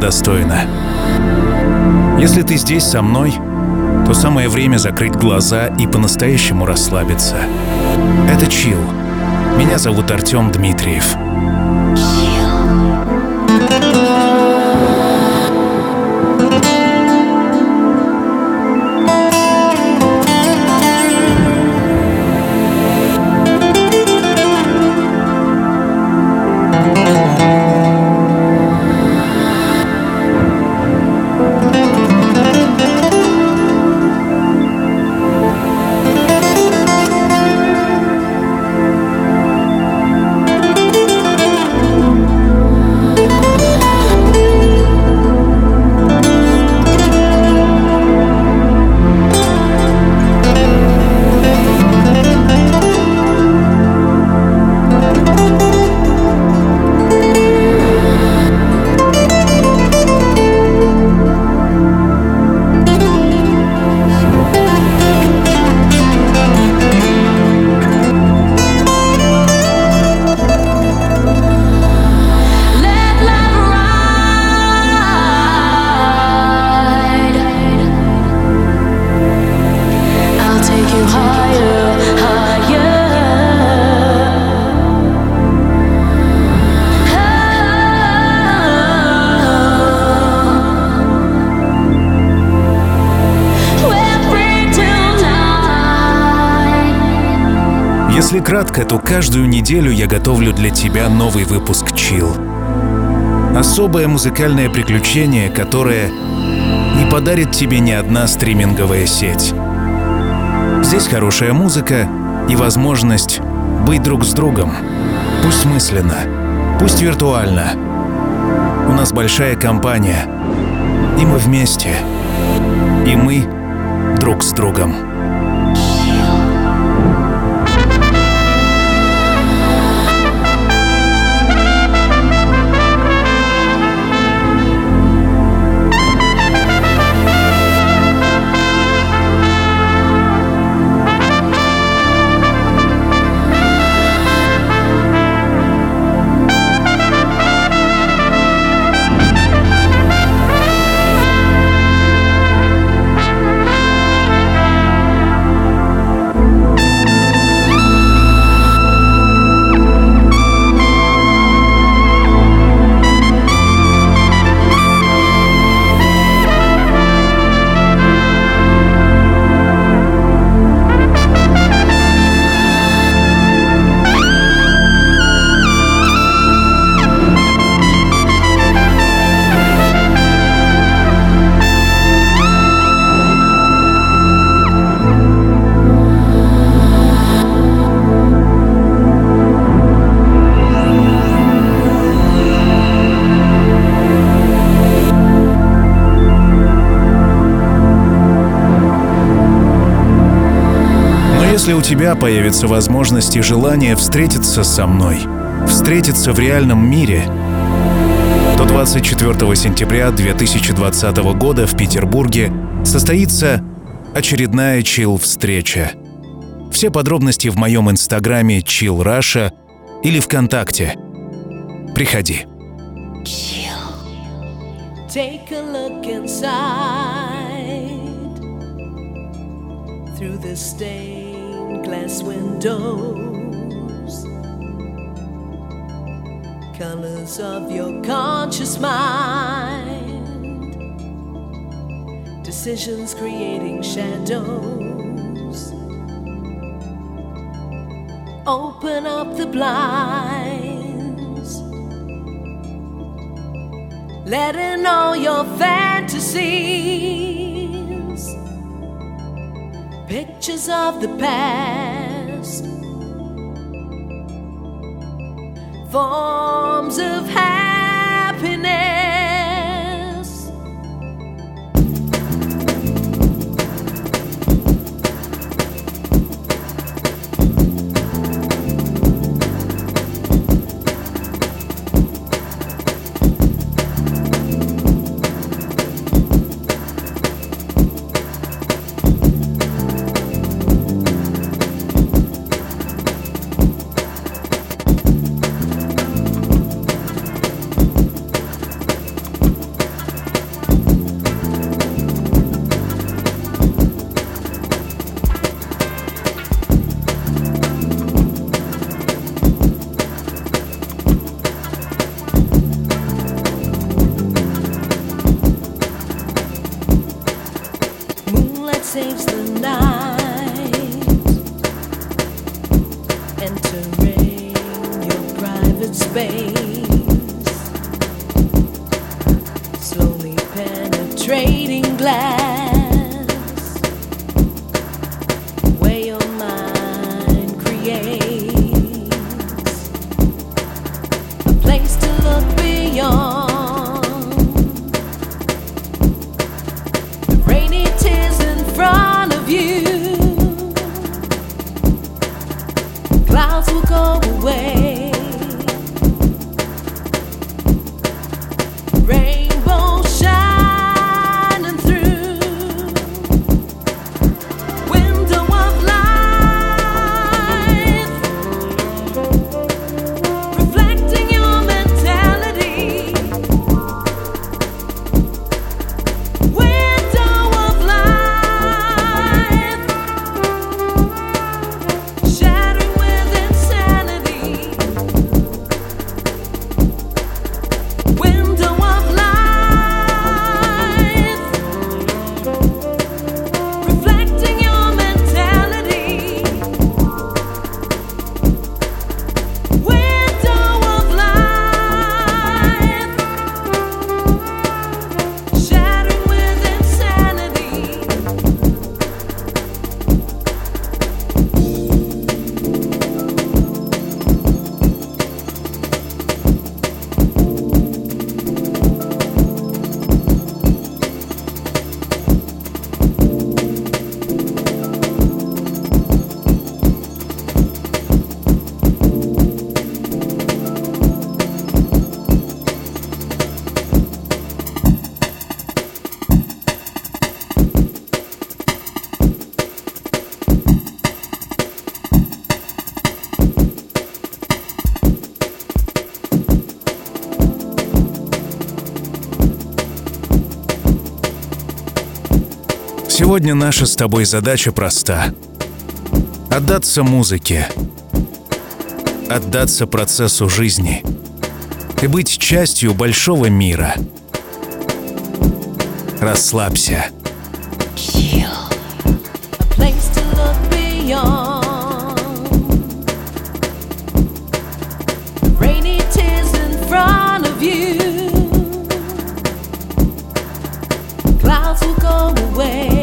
Достойно. Если ты здесь со мной, то самое время закрыть глаза и по-настоящему расслабиться. Это чил. Меня зовут Артем Дмитриев. То каждую неделю я готовлю для тебя новый выпуск Chill. Особое музыкальное приключение, которое не подарит тебе ни одна стриминговая сеть. Здесь хорошая музыка и возможность быть друг с другом. Пусть мысленно, пусть виртуально. У нас большая компания, и мы вместе, и мы друг с другом. Тебя появится возможность и желание встретиться со мной, встретиться в реальном мире, то 24 сентября 2020 года в Петербурге состоится очередная чил-встреча. Все подробности в моем инстаграме Chill Russia или ВКонтакте. Приходи. Take a look inside through the stained glass windows. Colors of your conscious mind, decisions creating shadows. Open up the blinds. Let in all your fantasies, pictures of the past, forms of happiness. Сегодня наша с тобой задача проста. Отдаться музыке. Отдаться процессу жизни. И быть частью большого мира. Расслабься. Will go away.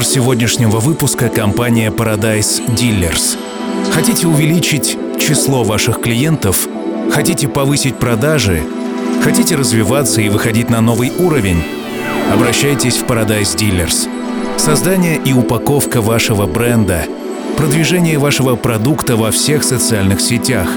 Спонсор сегодняшнего выпуска — компания Paradise Dealers. Хотите увеличить число ваших клиентов? Хотите повысить продажи? Хотите развиваться и выходить на новый уровень? Обращайтесь в Paradise Dealers. Создание и упаковка вашего бренда, продвижение вашего продукта во всех социальных сетях,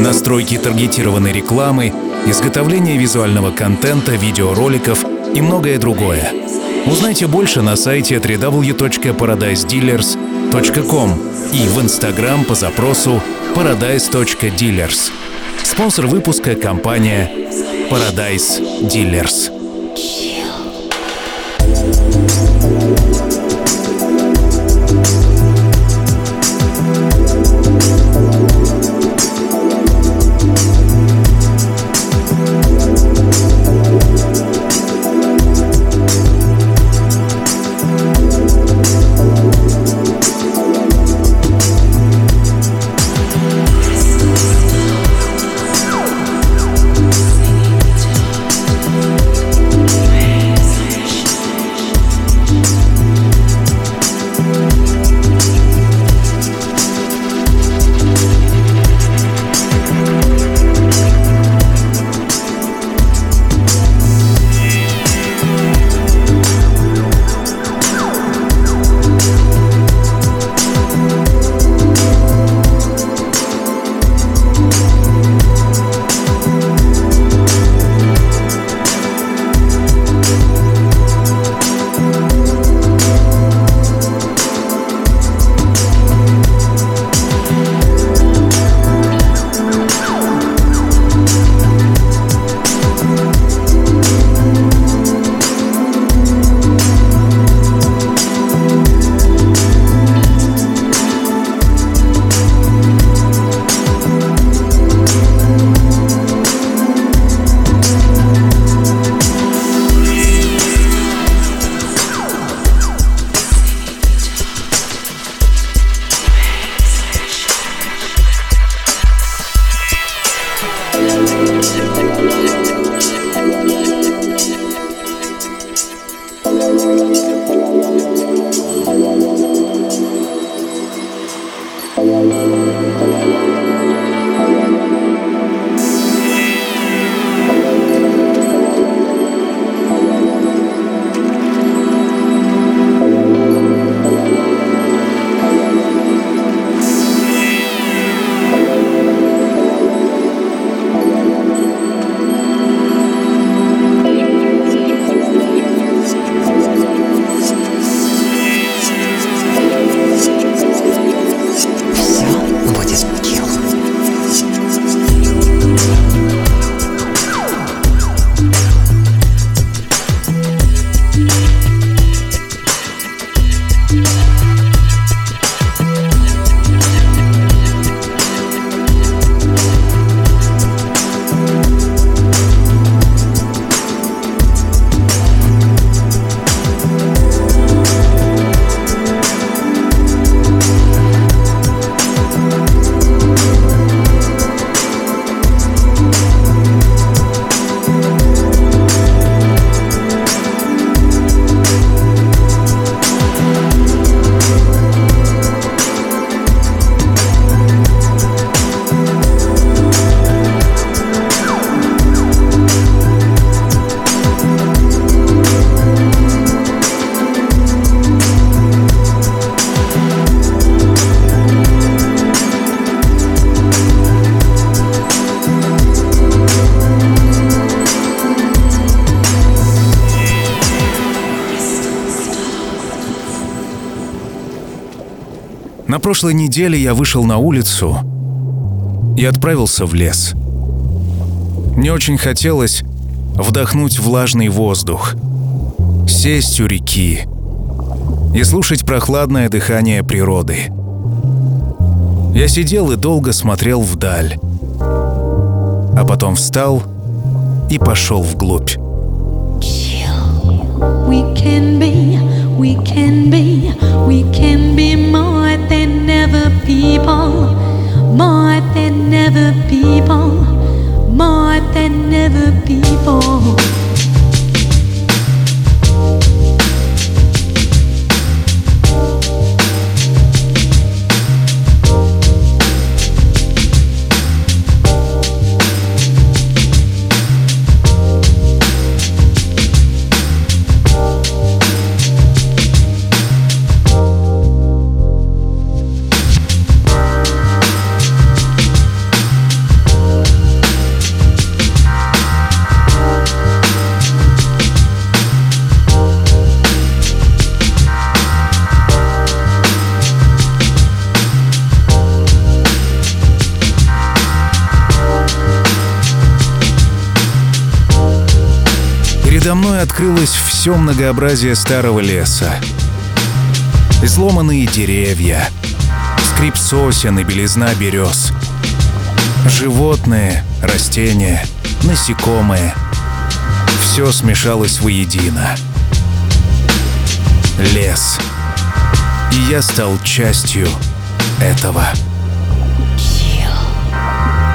настройки таргетированной рекламы, изготовление визуального контента, видеороликов и многое другое. Узнайте больше на сайте www.paradisedealers.com и в Instagram по запросу paradise.dealers. Спонсор выпуска — компания Paradise Dealers. Прошлой неделе я вышел на улицу и отправился в лес. Мне очень хотелось вдохнуть влажный воздух, сесть у реки и слушать прохладное дыхание природы. Я сидел и долго смотрел вдаль, а потом встал и пошел вглубь. We can be, more than ever people, more than ever people, more than ever people. Все многообразие старого леса. Изломанные деревья, скрип сосен и белизна берез. Животные, растения, насекомые. Все смешалось воедино. Лес. И я стал частью этого.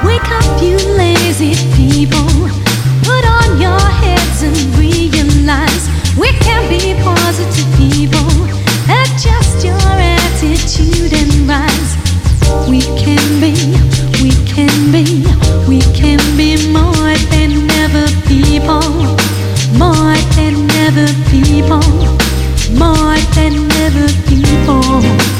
Wake up, you lazy people. Put on your heads and realize we can be positive people. Adjust your attitude and rise. We can be, we can be, we can be more than ever people. More than ever people. More than ever people.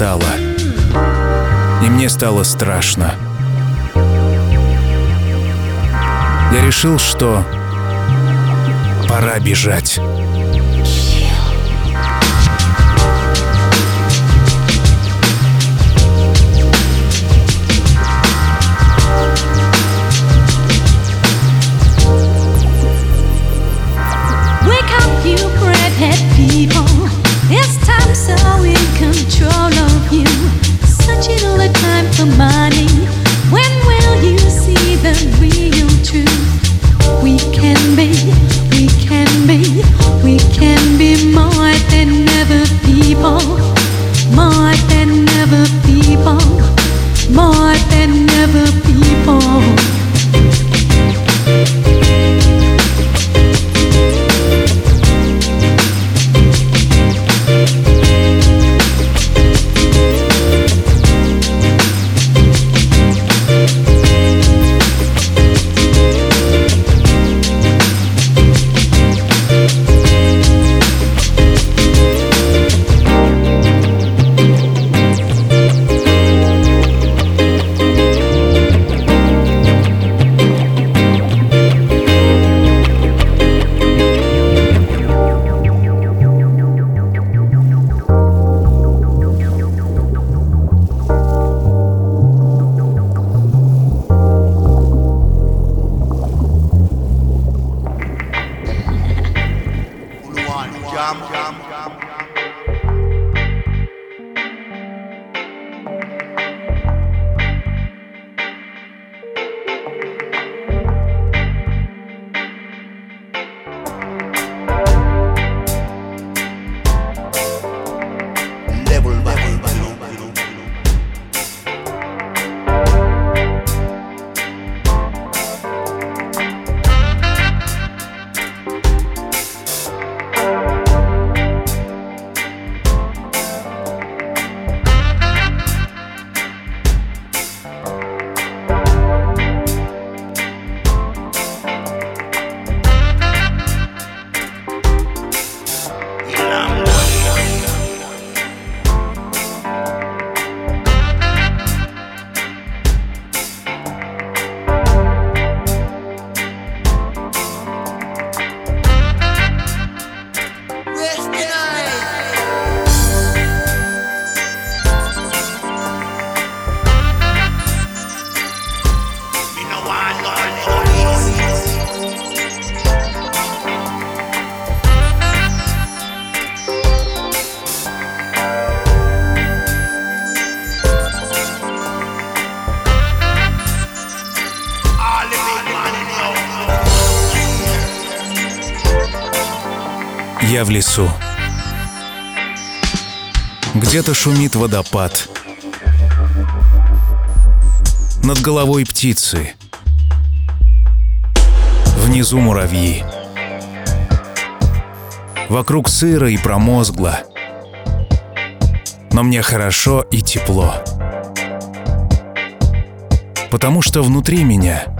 Нарастала. И мне стало страшно. Я решил, что пора бежать. More than ever people. В лесу. Где-то шумит водопад. Над головой птицы. Внизу муравьи. Вокруг сыро и промозгло. Но мне хорошо и тепло. Потому что внутри меня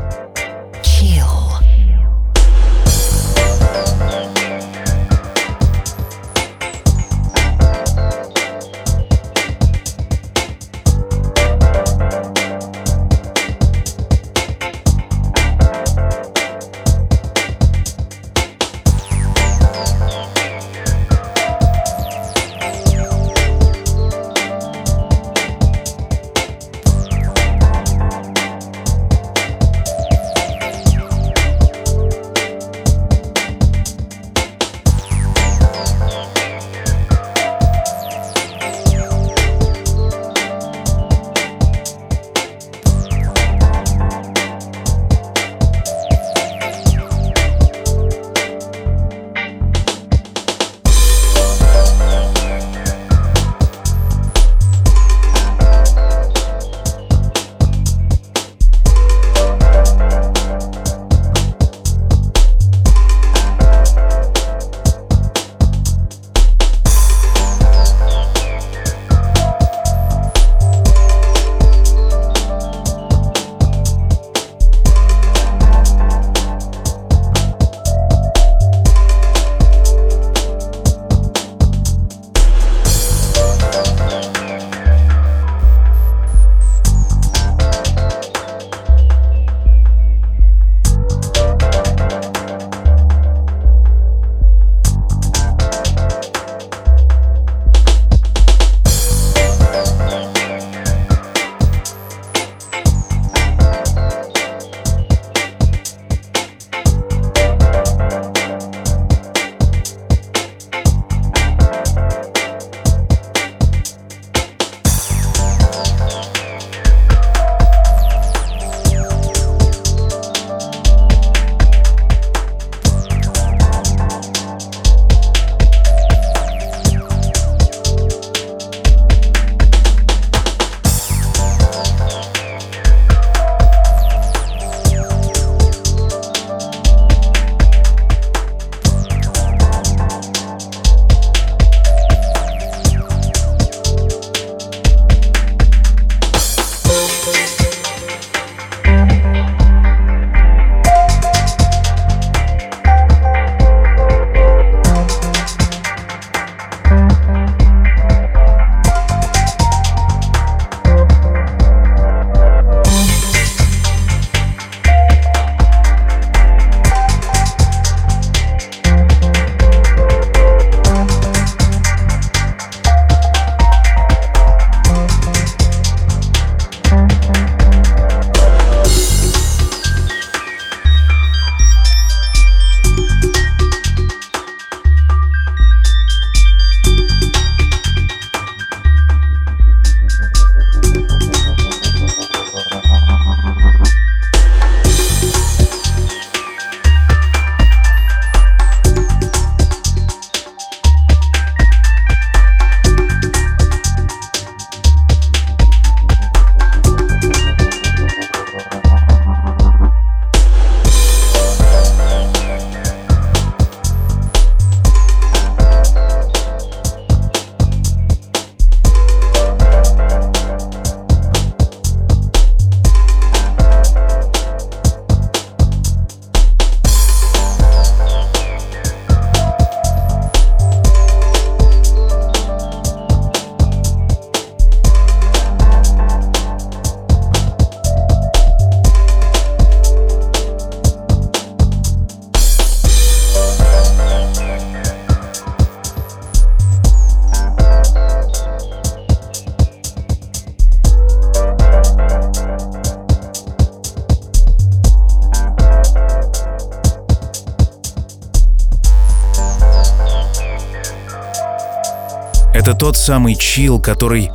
тот самый чил, который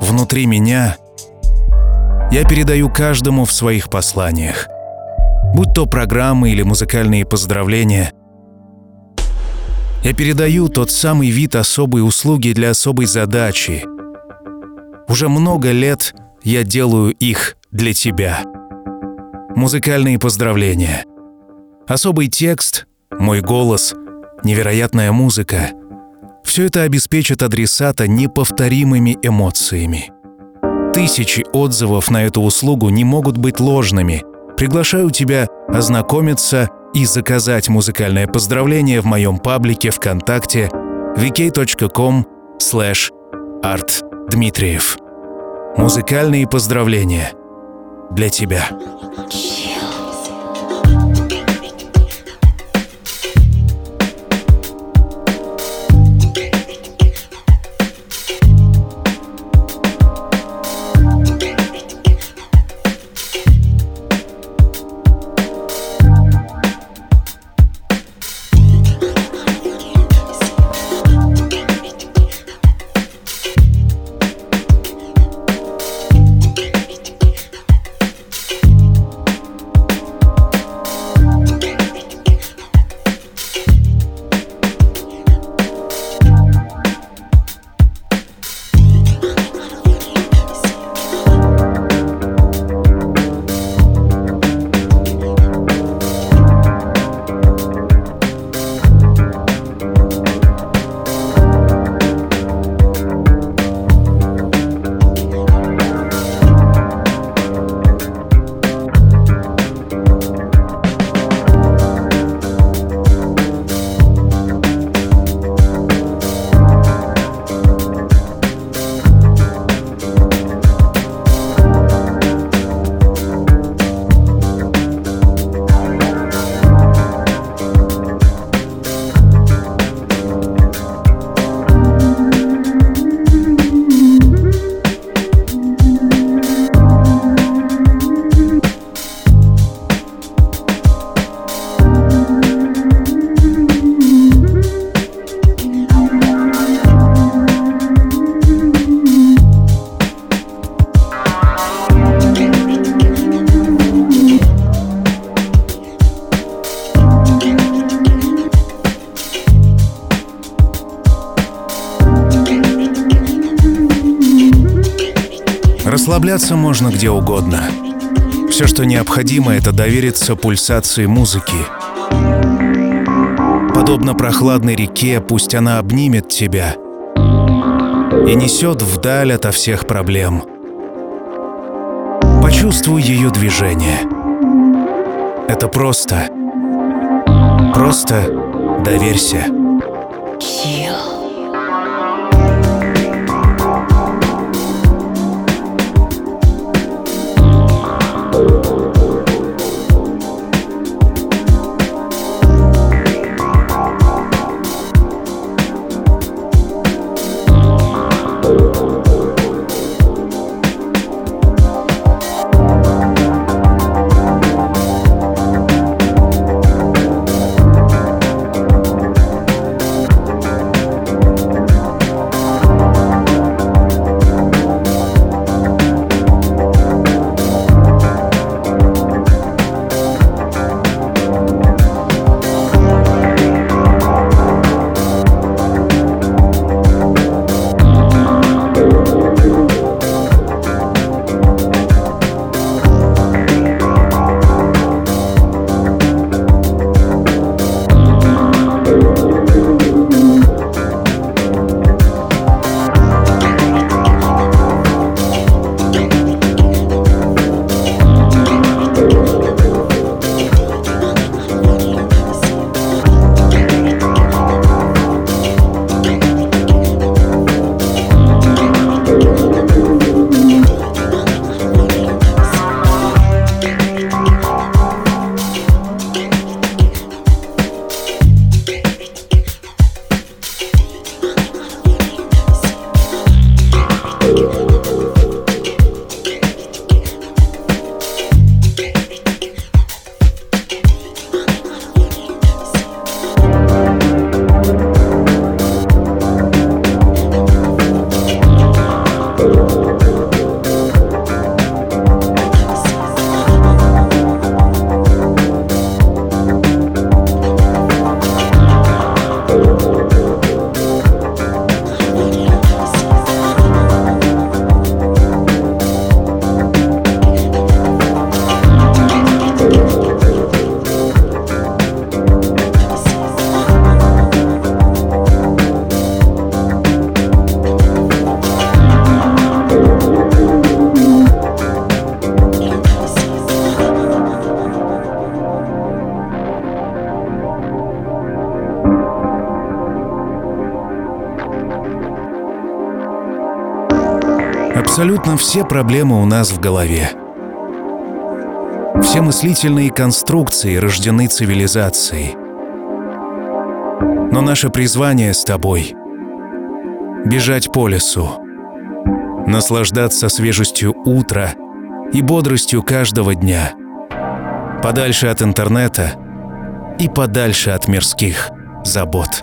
внутри меня я передаю каждому в своих посланиях. Будь то программы или музыкальные поздравления. Я передаю тот самый вид особой услуги для особой задачи. Уже много лет я делаю их для тебя. Музыкальные поздравления. Особый текст, мой голос, невероятная музыка — все это обеспечит адресата неповторимыми эмоциями. Тысячи отзывов на эту услугу не могут быть ложными. Приглашаю тебя ознакомиться и заказать музыкальное поздравление в моем паблике ВКонтакте vk.com slash artdmitriev. Музыкальные поздравления для тебя. Расслабляться можно где угодно. Все, что необходимо, это довериться пульсации музыки. Подобно прохладной реке, пусть она обнимет тебя и несет вдаль ото всех проблем. Почувствуй ее движение. Это просто. Просто доверься. Абсолютно все проблемы у нас в голове. Все мыслительные конструкции рождены цивилизацией. Но наше призвание с тобой — бежать по лесу, наслаждаться свежестью утра и бодростью каждого дня, подальше от интернета и подальше от мирских забот.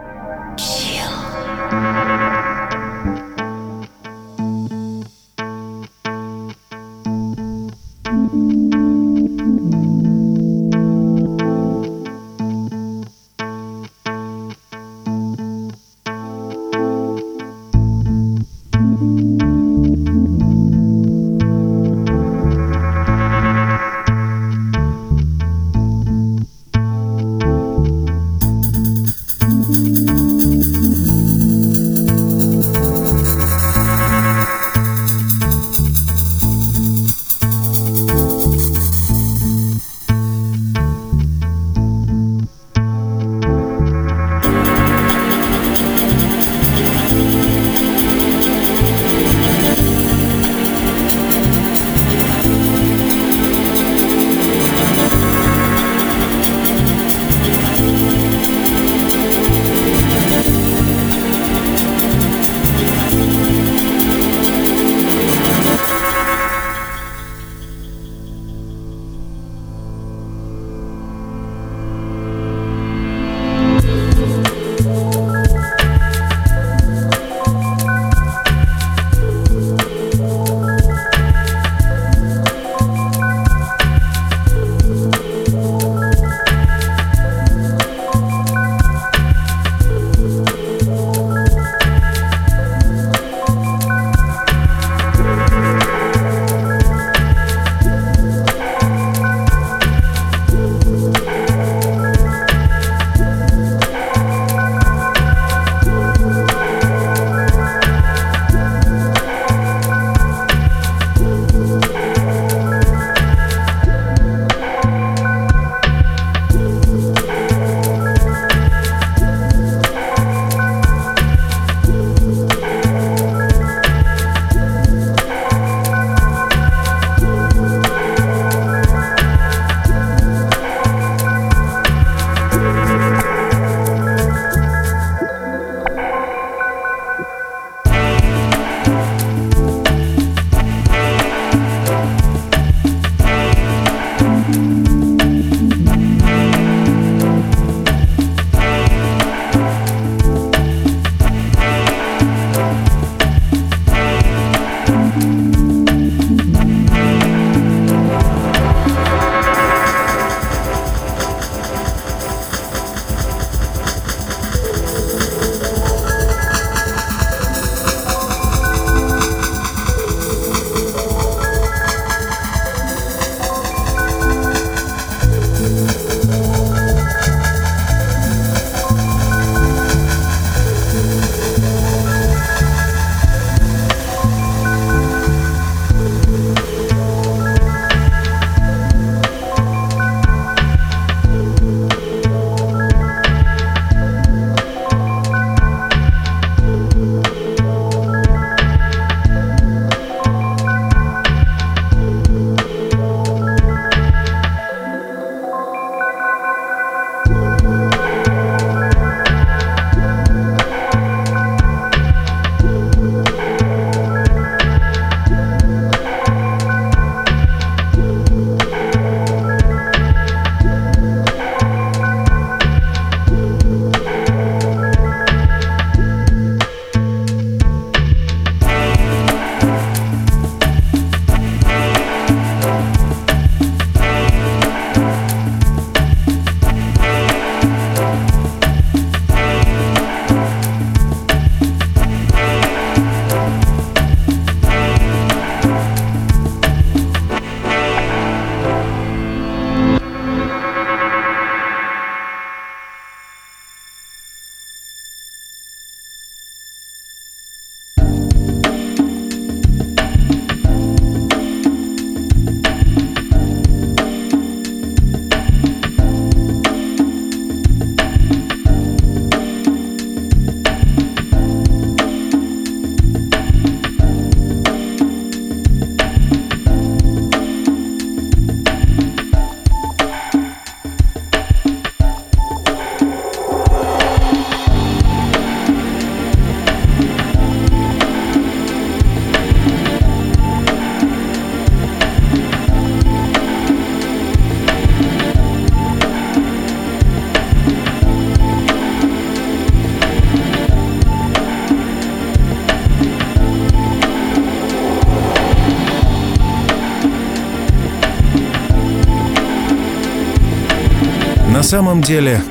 Самом деле,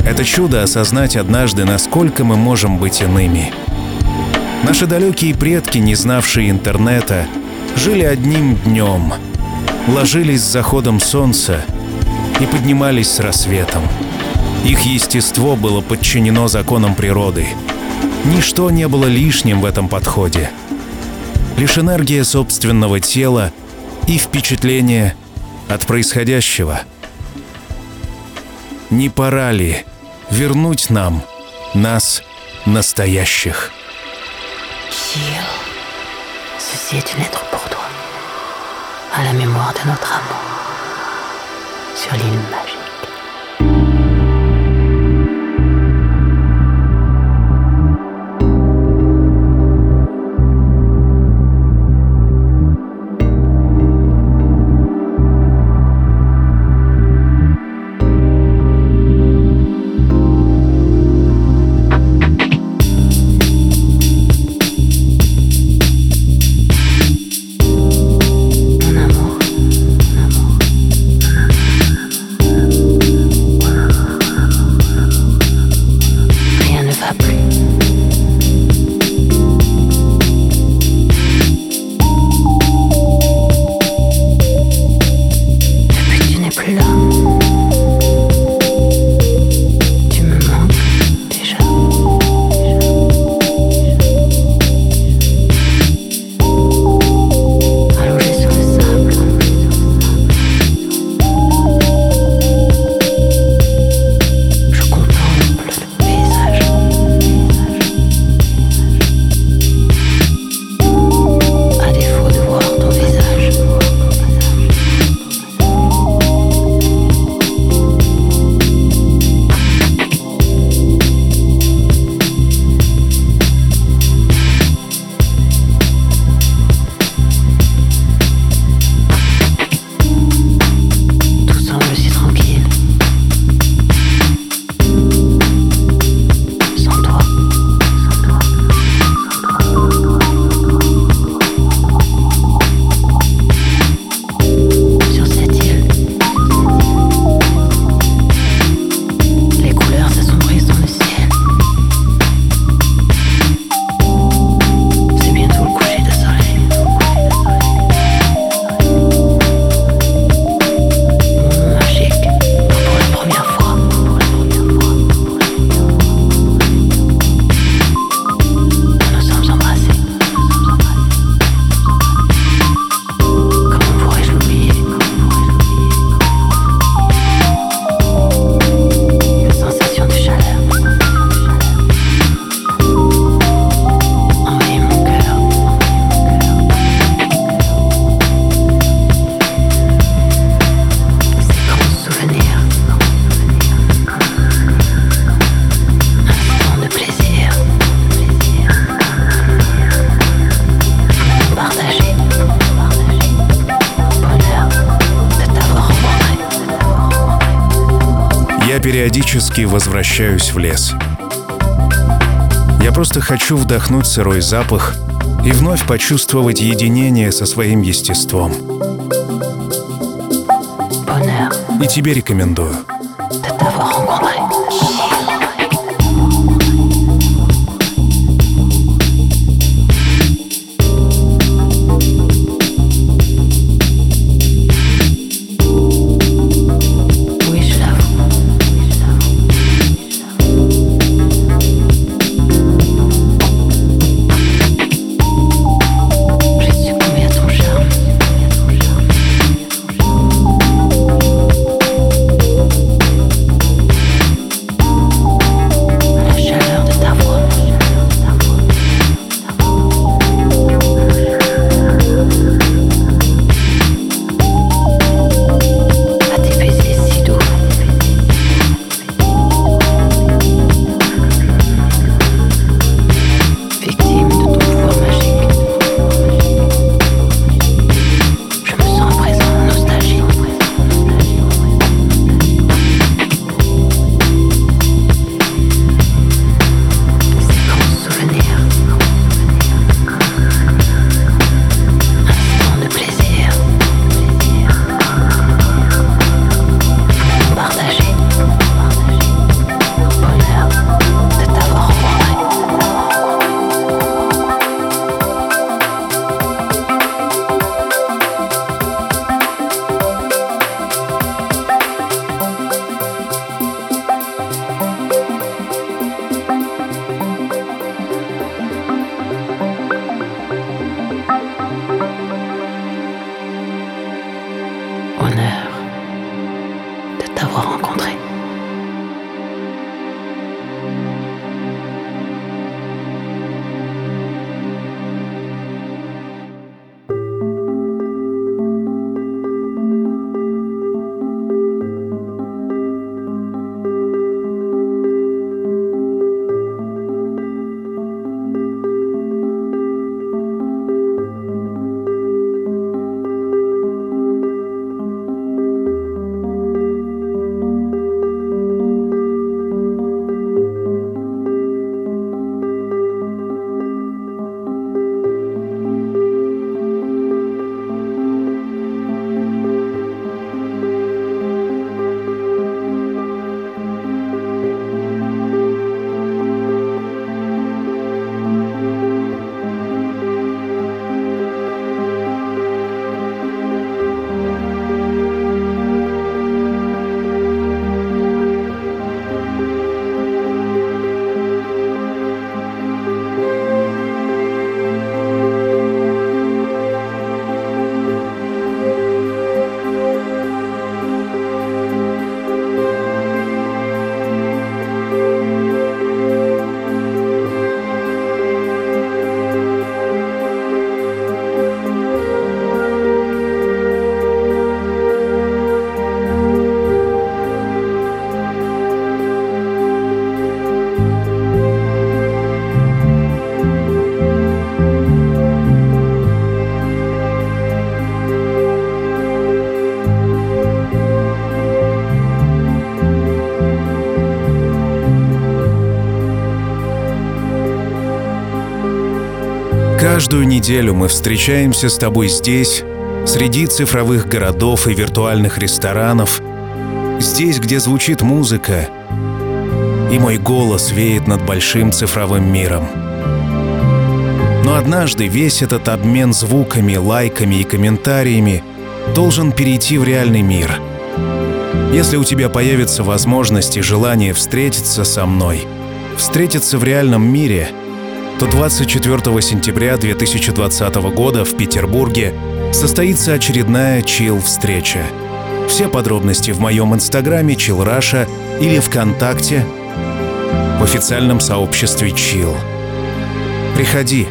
это чудо осознать однажды, насколько мы можем быть иными. Наши далекие предки, не знавшие интернета, жили одним днем, ложились с заходом солнца и поднимались с рассветом. Их естество было подчинено законам природы. Ничто не было лишним в этом подходе. Лишь энергия собственного тела и впечатление от происходящего. Не пора ли вернуть нам нас настоящих? Sur l'île периодически возвращаюсь в лес. Я просто хочу вдохнуть сырой запах и вновь почувствовать единение со своим естеством. И тебе рекомендую. Каждую неделю мы встречаемся с тобой здесь, среди цифровых городов и виртуальных ресторанов, здесь, где звучит музыка, и мой голос веет над большим цифровым миром. Но однажды весь этот обмен звуками, лайками и комментариями должен перейти в реальный мир. Если у тебя появится возможность и желание встретиться со мной, встретиться в реальном мире, то 24 сентября 2020 года в Петербурге состоится очередная чил-встреча. Все подробности в моем инстаграме Chill Russia или ВКонтакте в официальном сообществе Chill. Приходи.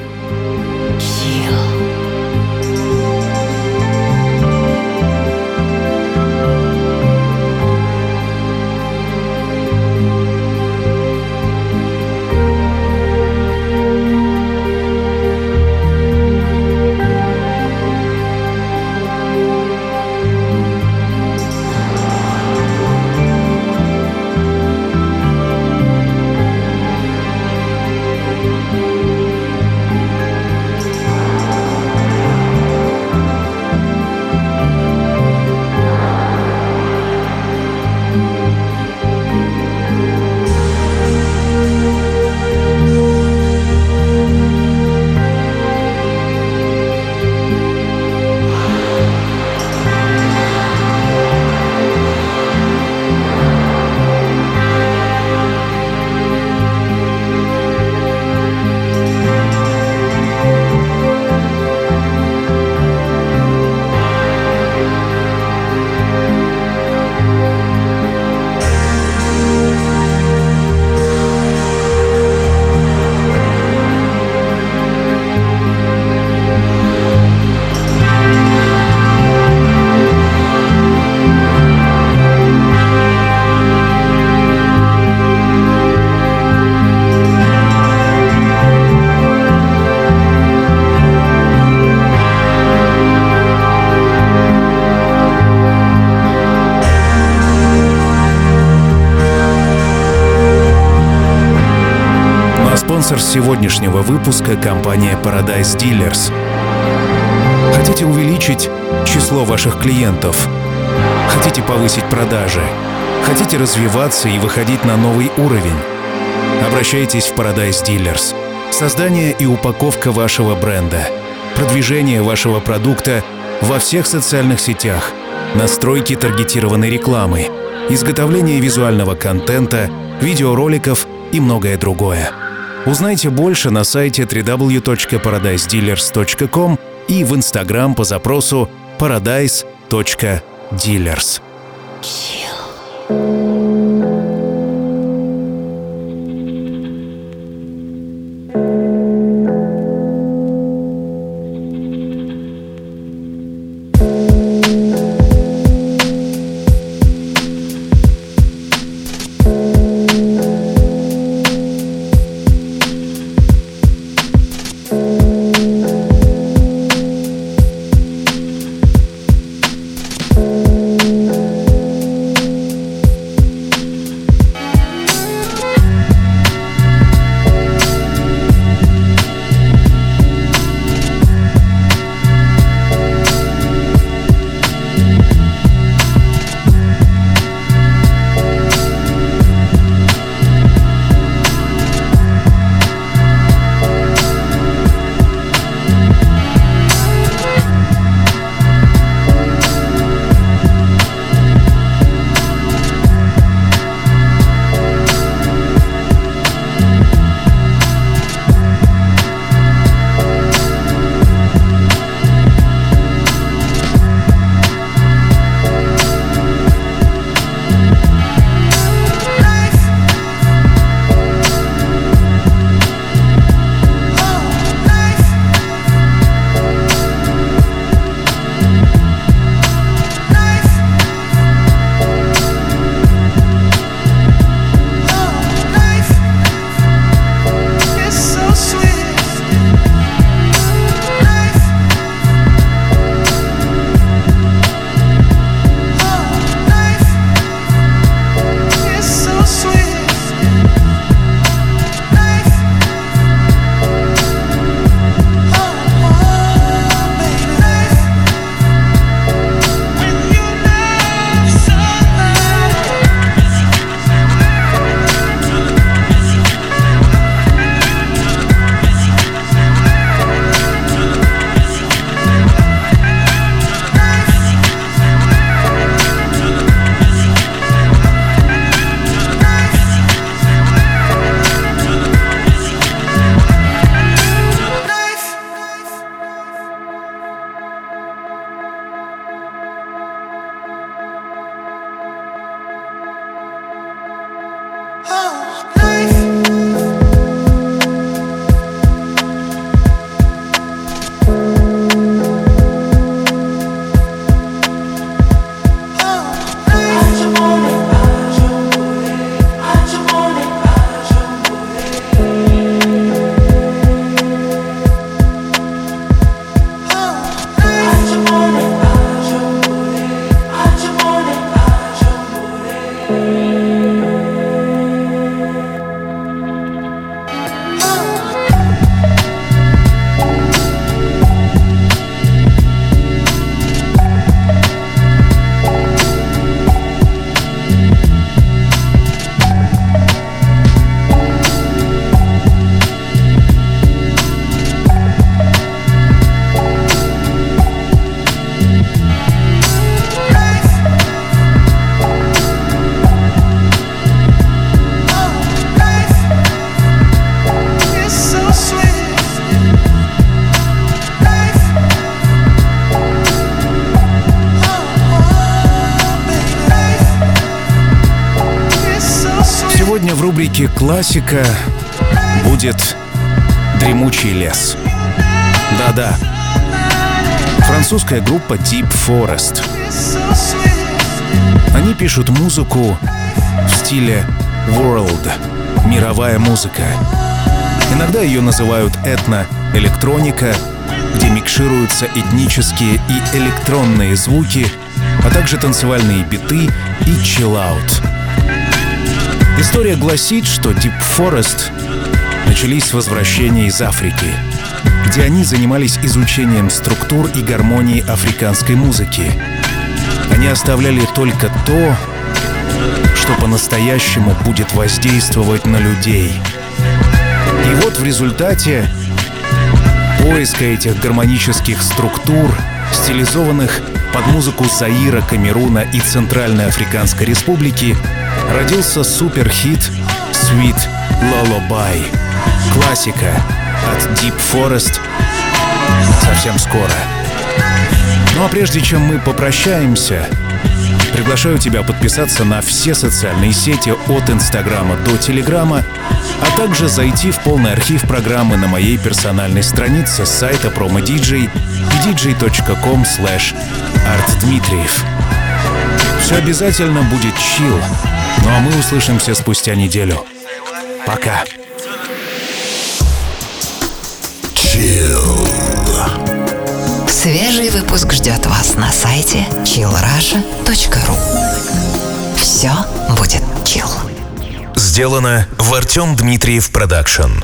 Спонсор сегодняшнего выпуска — компания Paradise Dealers. Хотите увеличить число ваших клиентов? Хотите повысить продажи? Хотите развиваться и выходить на новый уровень? Обращайтесь в Paradise Dealers. Создание и упаковка вашего бренда. Продвижение вашего продукта во всех социальных сетях. Настройки таргетированной рекламы. Изготовление визуального контента, видеороликов и многое другое. Узнайте больше на сайте www.paradisedealers.com и в Инстаграм по запросу paradise.dealers. Сегодня в рубрике «Классика» будет «Дремучий лес». Да-да, французская группа Deep Forest. Они пишут музыку в стиле world, мировая музыка. Иногда ее называют этно-электроника, где микшируются этнические и электронные звуки, а также танцевальные биты и чиллаут. История гласит, что Deep Forest начались с возвращения из Африки, где они занимались изучением структур и гармонии африканской музыки. Они оставляли только то, что по-настоящему будет воздействовать на людей. И вот в результате поиска этих гармонических структур, стилизованных под музыку Заира, Камеруна и Центральной Африканской Республики, родился суперхит Sweet Lullaby. Классика от Deep Forest совсем скоро. Ну а прежде чем мы попрощаемся, приглашаю тебя подписаться на все социальные сети от Инстаграма до Телеграма, а также зайти в полный архив программы на моей персональной странице с сайта PromoDJ и dj.com slash artdmitriev. Все обязательно будет chill, ну а мы услышимся спустя неделю. Пока. Свежий выпуск ждет вас на сайте chillrasha.ru Все будет chill. Сделано в Артем Дмитриев Продакшн.